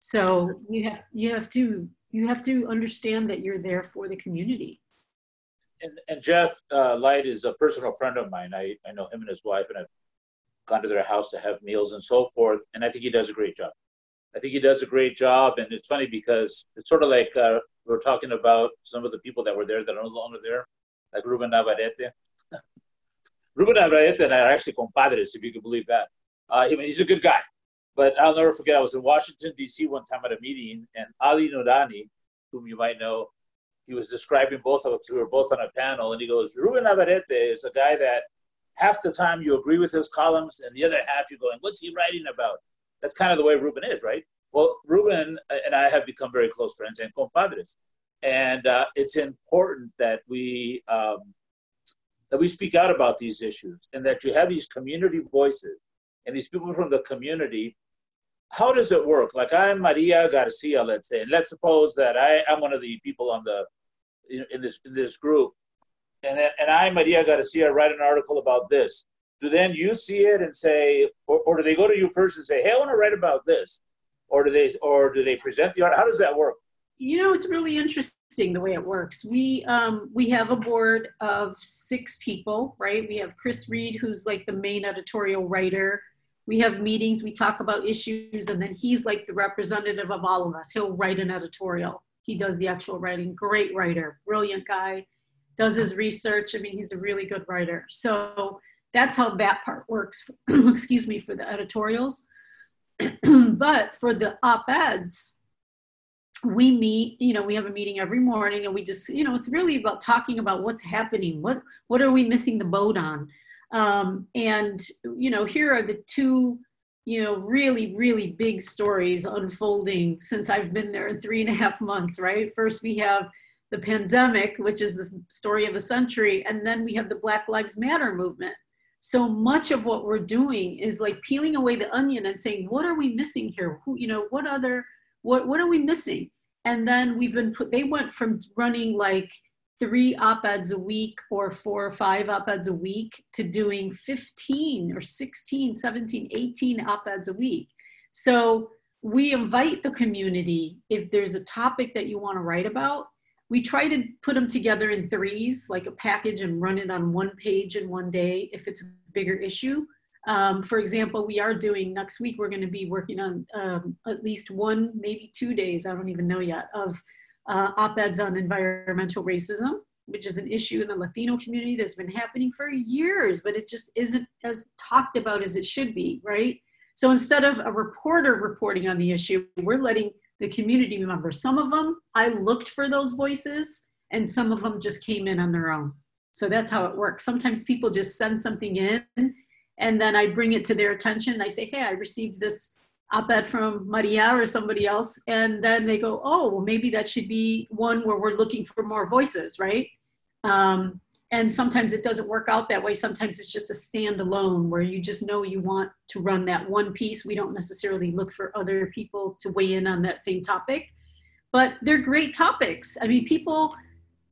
S2: So you have you have to you have to understand that you're there for the community.
S1: And, and Jeff uh, Light is a personal friend of mine. I, I know him and his wife, and I've gone to their house to have meals and so forth. And I think he does a great job. I think he does a great job. And it's funny because it's sort of like uh, we're talking about some of the people that were there that are no longer there, like Ruben Navarrette. (laughs) Ruben Navarrette and I are actually compadres, if you can believe that. Uh, he's a good guy. But I'll never forget, I was in Washington, D.C. one time at a meeting, and Ali Noorani, whom you might know, he was describing both of us. We were both on a panel, and he goes, Ruben Navarrette is a guy that half the time you agree with his columns, and the other half you're going, what's he writing about? That's kind of the way Ruben is, right? Well, Ruben and I have become very close friends and compadres. And uh, it's important that we um, that we speak out about these issues and that you have these community voices and these people from the community. How does it work? Like I'm Maria Garcia, let's say, and let's suppose that I, I'm one of the people on the in, in this in this group, and then, and I, Maria Garcia, write an article about this. Do then you see it and say, or, or do they go to you first and say, "Hey, I want to write about this," or do they or do they present the art? How does that work?
S2: You know, it's really interesting the way it works. We um, we have a board of six people, right? We have Chris Reed, who's like the main editorial writer. We have meetings, we talk about issues, and then he's like the representative of all of us. He'll write an editorial. He does the actual writing. Great writer, brilliant guy, does his research. I mean, he's a really good writer. So that's how that part works. (clears throat) excuse me for the editorials. (clears throat) but for the op-eds, we meet, you know, we have a meeting every morning and we just, you know, it's really about talking about what's happening. What what are we missing the boat on? Um, and you know, here are the two, you know, really, really big stories unfolding since I've been there in three and a half months, right? First we have the pandemic, which is the story of the century, and then we have the Black Lives Matter movement. So much of what we're doing is like peeling away the onion and saying what are we missing here? Who you know what other what what are we missing? And then we've been put they went from running like three op-eds a week or four or five op-eds a week to doing 15 or 16 17 18 op-eds a week so we invite the community if there's a topic that you want to write about we try to put them together in threes, like a package, and run it on one page in one day if it's a bigger issue. Um, for example, we are doing next week, we're going to be working on um, at least one, maybe two days, I don't even know yet, of uh, op eds on environmental racism, which is an issue in the Latino community that's been happening for years, but it just isn't as talked about as it should be, right? So instead of a reporter reporting on the issue, we're letting the community members. Some of them, I looked for those voices, and some of them just came in on their own. So that's how it works. Sometimes people just send something in, and then I bring it to their attention. I say, hey, I received this op-ed from Maria or somebody else, and then they go, oh, well, maybe that should be one where we're looking for more voices, right? Um, and sometimes it doesn't work out that way. Sometimes it's just a standalone where you just know you want to run that one piece. We don't necessarily look for other people to weigh in on that same topic but they're great topics. I mean people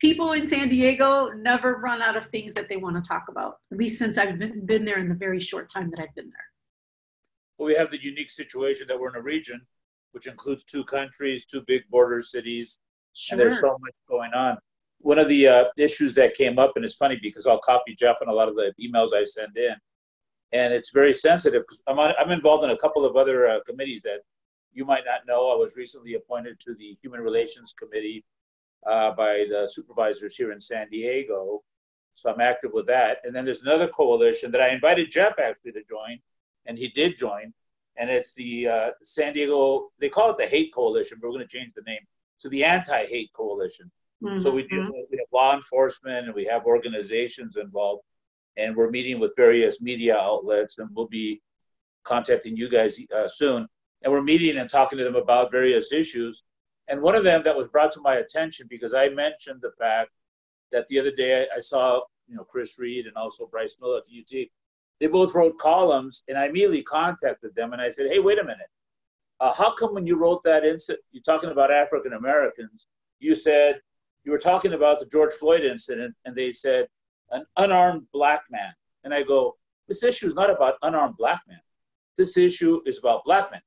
S2: people in san diego never run out of things that they want to talk about at least since i've been, been there in the very short time that i've been there
S1: well we have the unique situation that we're in a region which includes two countries two big border cities sure. and there's so much going on one of the uh, issues that came up, and it's funny because I'll copy Jeff on a lot of the emails I send in, and it's very sensitive because I'm, I'm involved in a couple of other uh, committees that you might not know. I was recently appointed to the Human Relations Committee uh, by the supervisors here in San Diego, so I'm active with that. And then there's another coalition that I invited Jeff actually to join, and he did join, and it's the uh, San Diego. They call it the Hate Coalition, but we're going to change the name to the Anti-Hate Coalition Mm-hmm. So we do mm-hmm. we have law enforcement and we have organizations involved, and we're meeting with various media outlets, and we'll be contacting you guys uh, soon. And we're meeting and talking to them about various issues. And one of them that was brought to my attention because I mentioned the fact that the other day I, I saw you know Chris Reed and also Bryce Miller at the UT. They both wrote columns, and I immediately contacted them and I said, "Hey, wait a minute. Uh, how come when you wrote that incident, you're talking about African Americans, you said you were talking about the George Floyd incident, and they said an unarmed black man. And I go, this issue is not about unarmed black men. This issue is about black men.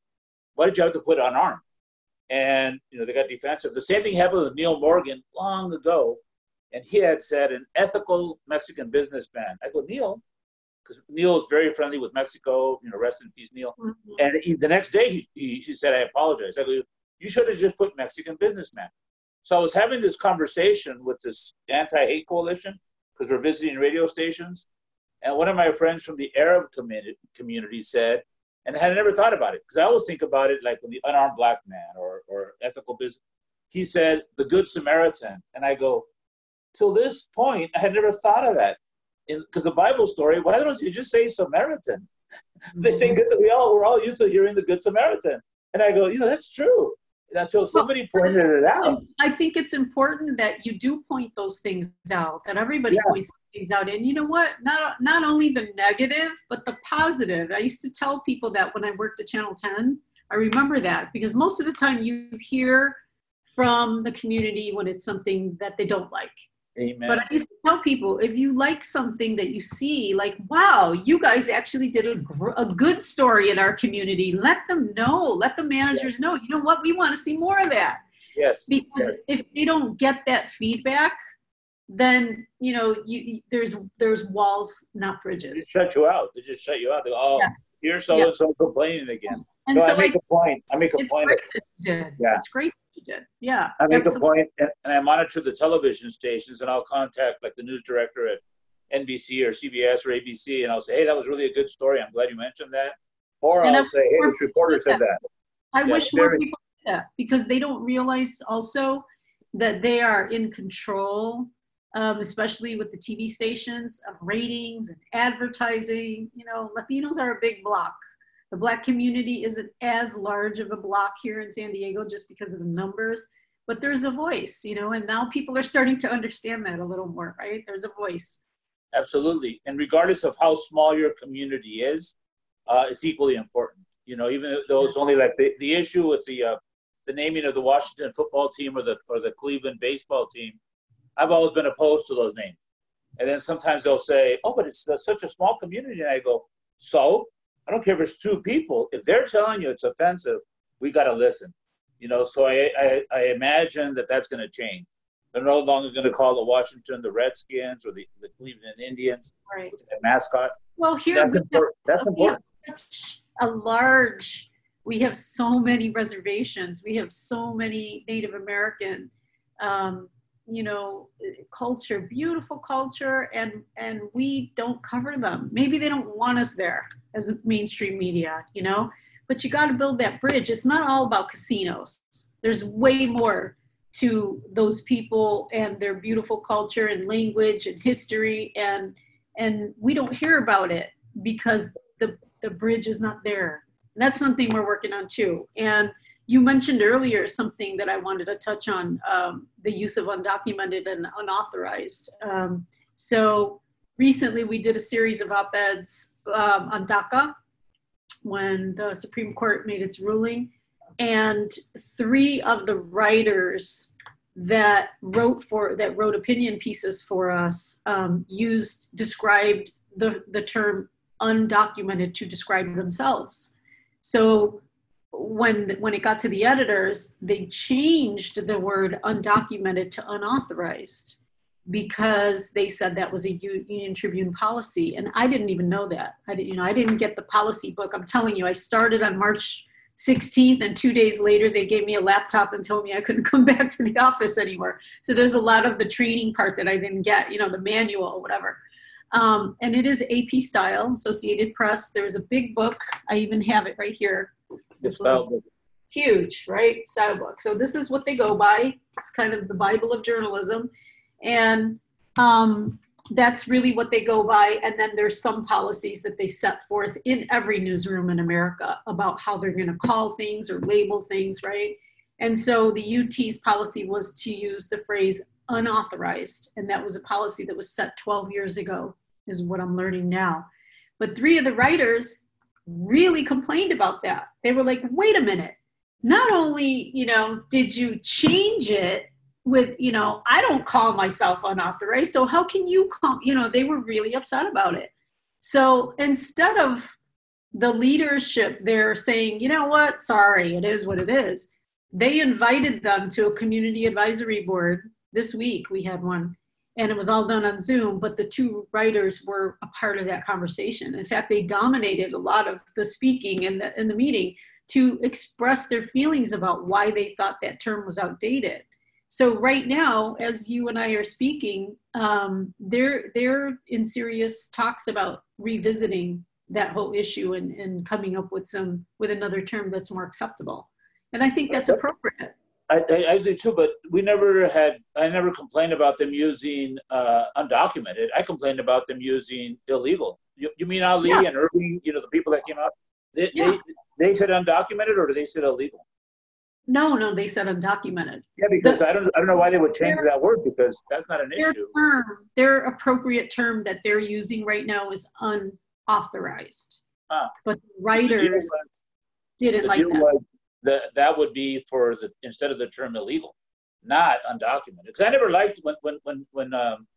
S1: Why did you have to put unarmed? And you know they got defensive. The same thing happened with Neil Morgan long ago, and he had said an ethical Mexican businessman. I go, Neil, because Neil is very friendly with Mexico. You know, rest in peace, Neil. Mm-hmm. And he, the next day, he, he, he said, I apologize. I go, you should have just put Mexican businessman. So I was having this conversation with this anti-hate coalition because we're visiting radio stations, And one of my friends from the Arab community said, and I had never thought about it because I always think about it like when the unarmed black man or, or ethical business. He said, the Good Samaritan. And I go, till this point, I had never thought of that. Because the Bible story, why don't you just say Samaritan? (laughs) they say mm-hmm. good. We all we're all used to hearing the Good Samaritan, and I go, you know, that's true until somebody pointed it out.
S2: I think it's important that you do point those things out, that everybody yeah. points things out. And you know what? Not not only the negative, but the positive. I used to tell people that when I worked at Channel 10. I remember that because most of the time you hear from the community when it's something that they don't like.
S1: Amen.
S2: But I used to tell people if you like something that you see, like, wow, you guys actually did a, gr- a good story in our community, let them know, let the managers yes. know, you know what, we want to see more of that.
S1: Yes.
S2: Because
S1: yes.
S2: if they don't get that feedback, then you know you, there's there's walls, not bridges.
S1: They shut you out. They just shut you out. They go, oh, yeah. here's so and so complaining again. And no, so I make like, a point. I make a point.
S2: Yeah. It's great you did. Yeah.
S1: I make absolutely. a point, and, and I monitor the television stations, and I'll contact like the news director at NBC or CBS or ABC, and I'll say, "Hey, that was really a good story. I'm glad you mentioned that." Or and I'll say, "Hey, this reporter said that."
S2: I yeah, wish more people did that because they don't realize also that they are in control, um, especially with the TV stations of ratings and advertising. You know, Latinos are a big block the black community isn't as large of a block here in San Diego just because of the numbers, but there's a voice, you know, and now people are starting to understand that a little more, right? There's a voice.
S1: Absolutely. And regardless of how small your community is, uh, it's equally important. You know, even though it's only like the, the issue with the uh, the naming of the Washington football team or the or the Cleveland baseball team, I've always been opposed to those names. And then sometimes they'll say, "Oh, but it's such a small community," and I go, "So I don't care if it's two people. If they're telling you it's offensive, we got to listen. You know, so I, I, I imagine that that's going to change. They're no longer going to call the Washington the Redskins or the, the Cleveland Indians
S2: right.
S1: mascot.
S2: Well, here
S1: that's important. That's important.
S2: a large. We have so many reservations. We have so many Native American um, you know culture beautiful culture and and we don't cover them. Maybe they don't want us there as a mainstream media you know? But you got to build that bridge. It's not all about casinos. There's way more to those people and their beautiful culture and language and history and and we don't hear about it because the the bridge is not there. And that's something we're working on too. And you mentioned earlier something that I wanted to touch on um, the use of undocumented and unauthorized. Um, so recently we did a series of op eds um, on DACA when the Supreme Court made its ruling. And three of the writers that wrote for that wrote opinion pieces for us um, used described the, the term undocumented to describe themselves. So when when it got to the editors, they changed the word undocumented to unauthorized because they said that was a Union Tribune policy, and I didn't even know that. I didn't, you know, I didn't get the policy book. I'm telling you, I started on March 16th, and two days later, they gave me a laptop and told me I couldn't (laughs) come back to the office anymore. So there's a lot of the training part that I didn't get, you know, the manual whatever. Um, and it is AP style, Associated Press. There's a big book. I even have it right here
S1: the style book.
S2: Huge, right? Style book. So this is what they go by. It's kind of the Bible of journalism. And um, that's really what they go by. And then there's some policies that they set forth in every newsroom in America about how they're going to call things or label things, right? And so the UT's policy was to use the phrase unauthorized. And that was a policy that was set 12 years ago, is what I'm learning now. But three of the writers really complained about that. They were like, wait a minute, not only, you know, did you change it with, you know, I don't call myself unauthorized, so how can you call, you know, they were really upset about it. So instead of the leadership there saying, you know what, sorry, it is what it is, they invited them to a community advisory board this week. We had one and it was all done on Zoom, but the two writers were a part of that conversation. In fact, they dominated a lot of the speaking in the, in the meeting to express their feelings about why they thought that term was outdated. so right now, as you and I are speaking, um, they're they're in serious talks about revisiting that whole issue and, and coming up with some with another term that's more acceptable. And I think that's appropriate.
S1: I, I, I do too, but we never had. I never complained about them using uh, undocumented. I complained about them using illegal. You, you mean Ali yeah. and Irving? You know the people that came out. They, yeah. they, they said undocumented, or did they said illegal?
S2: No, no, they said undocumented.
S1: Yeah, because the, I don't I don't know why they would change that word because that's not an
S2: their
S1: issue.
S2: Term, their appropriate term that they're using right now is unauthorized. Ah. But writers didn't like that.
S1: The, that would be for the instead of the term illegal, not undocumented. Because I never liked when when when when um,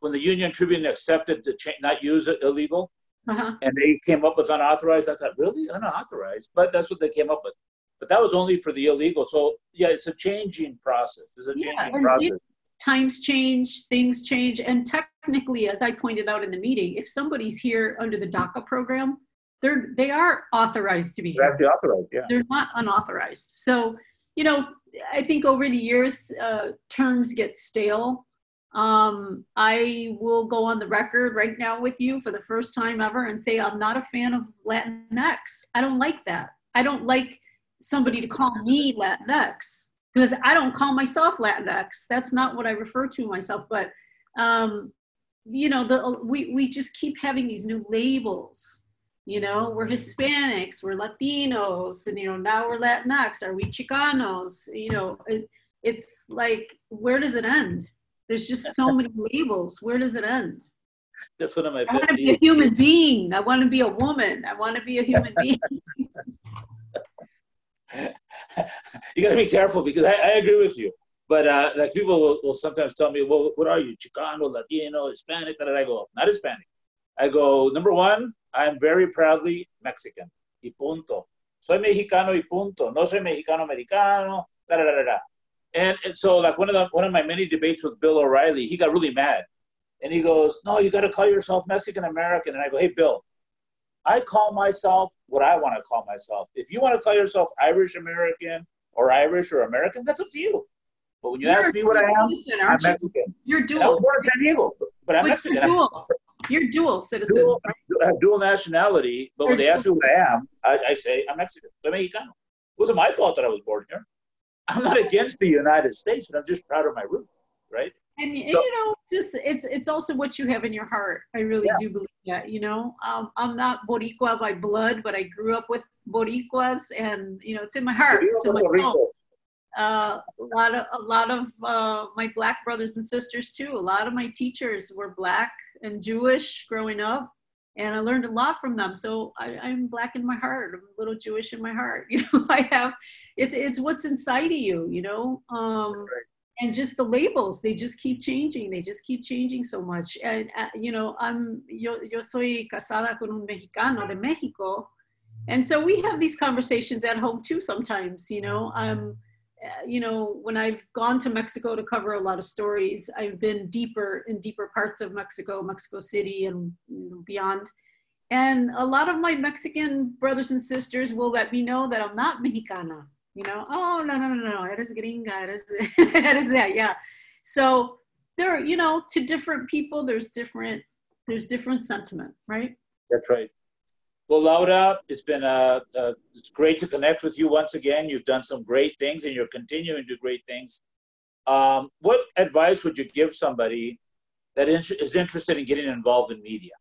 S1: when the Union Tribune accepted to cha- not use it illegal, uh-huh. and they came up with unauthorized. I thought, really unauthorized? But that's what they came up with but that was only for the illegal. So yeah, it's a changing process. It's a changing yeah, process. It,
S2: times change, things change, and technically, as I pointed out in the meeting, if somebody's here under the DACA program, they're they are authorized to be
S1: they're Actually authorized, yeah.
S2: They're not unauthorized. So you know, I think over the years, uh, terms get stale. Um, I will go on the record right now with you for the first time ever and say I'm not a fan of Latinx. I don't like that. I don't like somebody to call me Latinx because I don't call myself Latinx. That's not what I refer to myself. But um, you know, the we we just keep having these new labels. You know, we're Hispanics, we're Latinos, and you know now we're Latinx. Are we Chicanos? You know, it, it's like where does it end? There's just so many (laughs) labels. Where does it end?
S1: That's one of my.
S2: I want to be a human being. I want to be a woman. I want to be a human being.
S1: you got to be careful because I, I, agree with you. But uh, like people will, will, sometimes tell me, well, what are you, Chicano, Latino, Hispanic? And I go, not Hispanic. I go, number one, I'm very proudly Mexican. Y punto. Soy mexicano y punto. No soy mexicano americano. Da, da, da, da. And, and so, like one of the, one of my many debates with Bill O'Reilly, he got really mad, and he goes, "No, you got to call yourself Mexican American." And I go, "Hey, Bill, I call myself what I want to call myself. If you want to call yourself Irish American or Irish or American, that's up to you. But when you you're ask me what I am, I'm Mexican.
S2: You're dual. I
S1: San Diego, but I'm Mexican.
S2: You're dual. You're dual citizen.
S1: Dual, I have dual nationality, but when they ask me what I am, I, I say I'm Mexican. I'm Mexicano. It wasn't my fault that I was born here. I'm not against the United States, but I'm just proud of my roots, right?
S2: and, and so, you know just it's it's also what you have in your heart i really yeah. do believe that you know um, i'm not boricua by blood but i grew up with boricuas and you know it's in my heart it's in my soul uh, a lot of a lot of uh, my black brothers and sisters too. A lot of my teachers were black and jewish growing up and i learned a lot from them. So I, i'm black in my heart i'm a little jewish in my heart. (laughs) You know i have it's it's what's inside of you you know? Um, right. and just the labels they just keep changing they just keep changing so much. And uh, you know i'm yo, yo soy casada con un mexicano de mexico. And so we have these conversations at home too sometimes you know? Um Uh, you know when i've gone to mexico to cover a lot of stories i've been deeper in deeper parts of mexico mexico city and you know, beyond. And a lot of my mexican brothers and sisters will let me know that i'm not mexicana you know? Oh no no no no eres gringa eres, (laughs) eres that yeah. So there are you know to different people there's different there's different sentiment right?
S1: That's right well laura it's been uh, uh, it's great to connect with you once again you've done some great things and you're continuing to do great things um, what advice would you give somebody that is interested in getting involved in media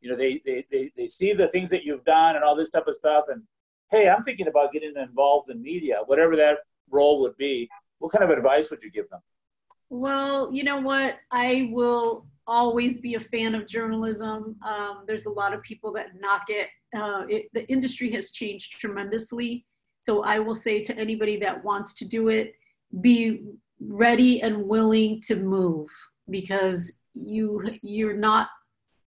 S1: you know they, they they they see the things that you've done and all this type of stuff and hey, I'm thinking about getting involved in media, whatever that role would be, what kind of advice would you give them?
S2: Well, you know what? I will always be a fan of journalism. Um, there's a lot of people that knock it. Uh, it. The industry has changed tremendously. So I will say to anybody that wants to do it, be ready and willing to move because you you're not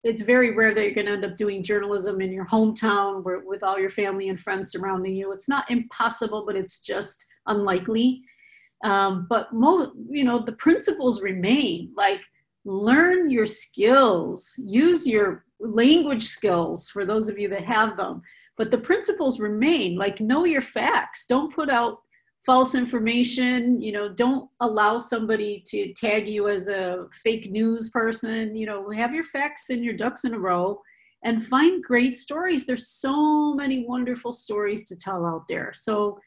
S2: it's very rare that you're going to end up doing journalism in your hometown where, with all your family and friends surrounding you. It's not impossible, but it's just unlikely. Um, but mo- you know, the principles remain. Like learn your skills, use your language skills for those of you that have them. But the principles remain. Like know your facts. Don't put out false information you know don't allow somebody to tag you as a fake news person you know have your facts and your ducks in a row and find great stories there's so many wonderful stories to tell out there so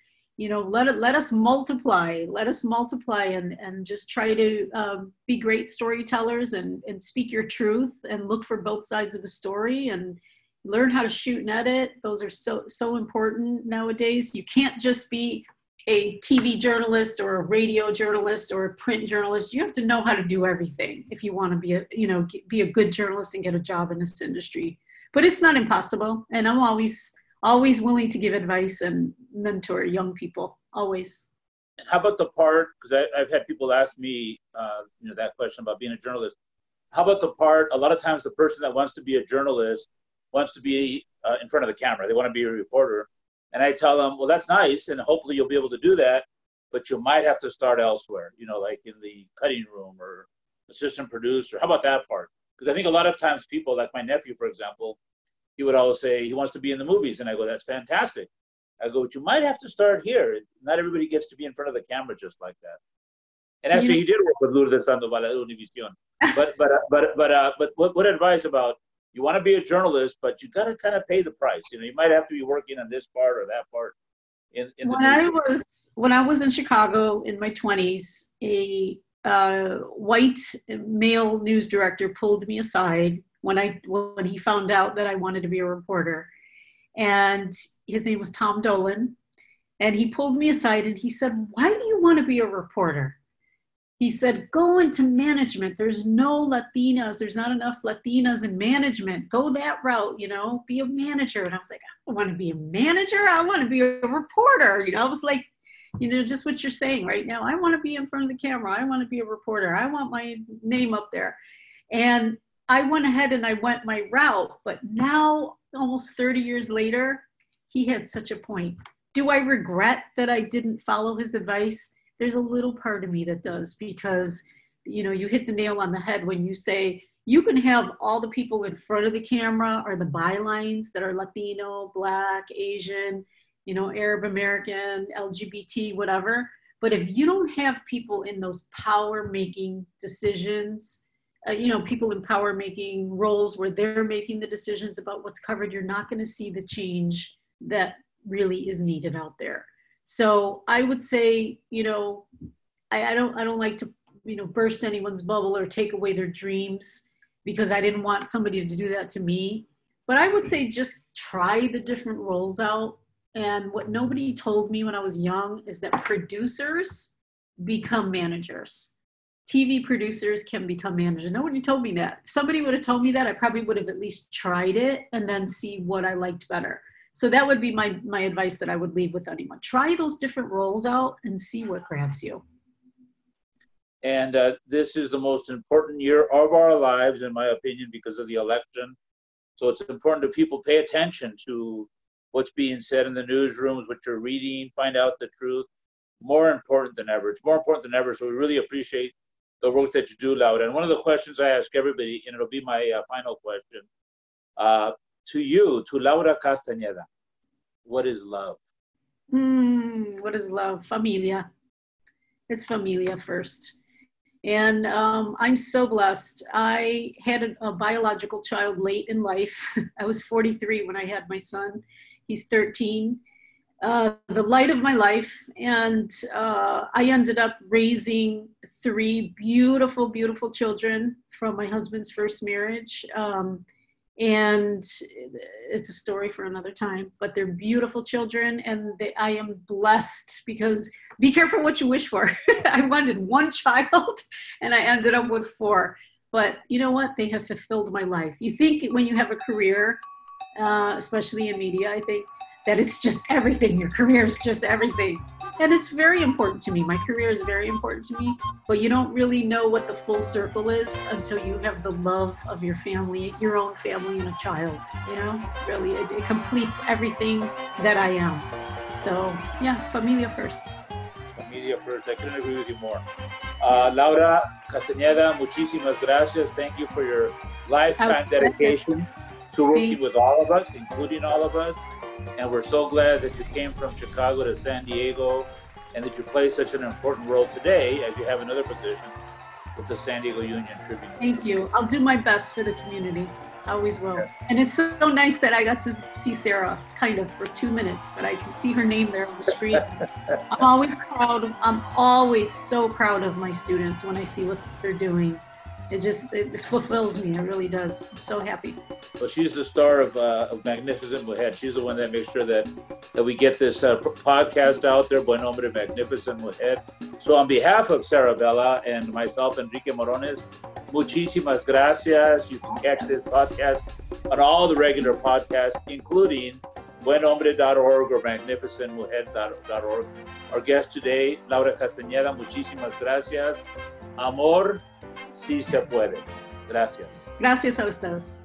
S2: you know let it let us multiply let us multiply and and just try to um, be great storytellers and and speak your truth and look for both sides of the story and learn how to shoot and edit those are so so important nowadays you can't just be a TV journalist or a radio journalist or a print journalist. You have to know how to do everything if you want to be a you know be a good journalist and get a job in this industry. But it's not impossible, and I'm always always willing to give advice and mentor young people. Always.
S1: And how about the part? Because I've had people ask me, uh, you know, that question about being a journalist. How about the part? A lot of times, the person that wants to be a journalist wants to be uh, in front of the camera. They want to be a reporter and I tell them, well, that's nice, and hopefully you'll be able to do that, but you might have to start elsewhere, you know, like in the cutting room or assistant producer. How about that part? Because I think a lot of times people, like my nephew, for example, he would always say he wants to be in the movies, and I go, that's fantastic. I go, but you might have to start here. Not everybody gets to be in front of the camera just like that. And actually, he did work with Lourdes Sandoval at Univision. (laughs) But but uh, but but uh, but what, what advice about you want to be a journalist, but you got to kind of pay the price. You know, you might have to be working on this part or that part. In, in
S2: when I was when I was in Chicago in my twenties, a uh, white male news director pulled me aside when I when he found out that I wanted to be a reporter, and his name was Tom Dolan, and he pulled me aside and he said, "Why do you want to be a reporter?" he said, go into management. There's no Latinas. There's not enough Latinas in management. Go that route, you know, be a manager. And I was like, I want to be a manager. I want to be a reporter. You know, I was like, you know, just what you're saying right now. I want to be in front of the camera. I want to be a reporter. I want my name up there. And I went ahead and I went my route. But now, almost 30 years later, he had such a point. Do I regret that I didn't follow his advice? there's a little part of me that does because you know you hit the nail on the head when you say you can have all the people in front of the camera or the bylines that are latino black asian you know arab american lgbt whatever but if you don't have people in those power making decisions uh, you know people in power making roles where they're making the decisions about what's covered you're not going to see the change that really is needed out there so I would say, you know, I, I don't I don't like to you know burst anyone's bubble or take away their dreams because I didn't want somebody to do that to me. But I would say just try the different roles out. And what nobody told me when I was young is that producers become managers. TV producers can become managers. Nobody told me that. If somebody would have told me that, I probably would have at least tried it and then see what I liked better. So that would be my my advice that i would leave with anyone. Try those different roles out and see what grabs you.
S1: And uh, this is the most important year of our lives in my opinion because of the election. So it's important that people pay attention to what's being said in the newsrooms what you're reading find out the truth. More important than ever. It's more important than ever so we really appreciate the work that you do Laura. and one of the questions i ask everybody and it'll be my uh, final question uh, to you, to Laura Castañeda, what is love?
S2: Mm, what is love? Familia. It's familia first. And um, I'm so blessed. I had a, a, biological child late in life. (laughs) I was 43 when I had my son. He's 13. Uh, the light of my life. And uh, I ended up raising three beautiful, beautiful children from my husband's first marriage. Um, and it's a story for another time but they're beautiful children and they, i am blessed because be careful what you wish for. (laughs) I wanted one (laughs) child and i ended up with four. But you know what? They have fulfilled my life. You think when you have a career uh, especially in media i think that it's just everything. Your career is just everything and it's very important to me. My career is very important to me, but you don't really know what the full circle is until you have the love of your family, your own family, and a child. You know, really, it, it completes everything that I am. So, yeah, familia first.
S1: Familia first. I couldn't agree with you more. Uh, Laura Castañeda, muchísimas gracias. Thank you for your lifetime dedication to working with all of us, including all of us. And we're so glad that you came from Chicago to San Diego and that you play such an important role today as you have another position with the San Diego Union Tribune.
S2: Thank you. I'll do my best for the community. I always will. And it's so nice that I got to see Sarah kind of for two minutes, but I can see her name there on the screen. (laughs) I'm always proud. Of, I'm always so proud of my students when I see what they're doing. It just it fulfills me. It really does. I'm so happy.
S1: Well, she's the star of, uh, of Magnificent Mujer. She's the one that makes sure that that we get this uh, podcast out there. Buen Hombre Magnificent Mujer. So, on behalf of Sarah Bella and myself, Enrique Morones, muchísimas gracias. You can catch this podcast on all the regular podcasts, including buenhombre.org or magnificentmujer.org. Our guest today, Laura Castañeda, muchísimas gracias. Amor, sí se puede. Gracias.
S2: Gracias a ustedes.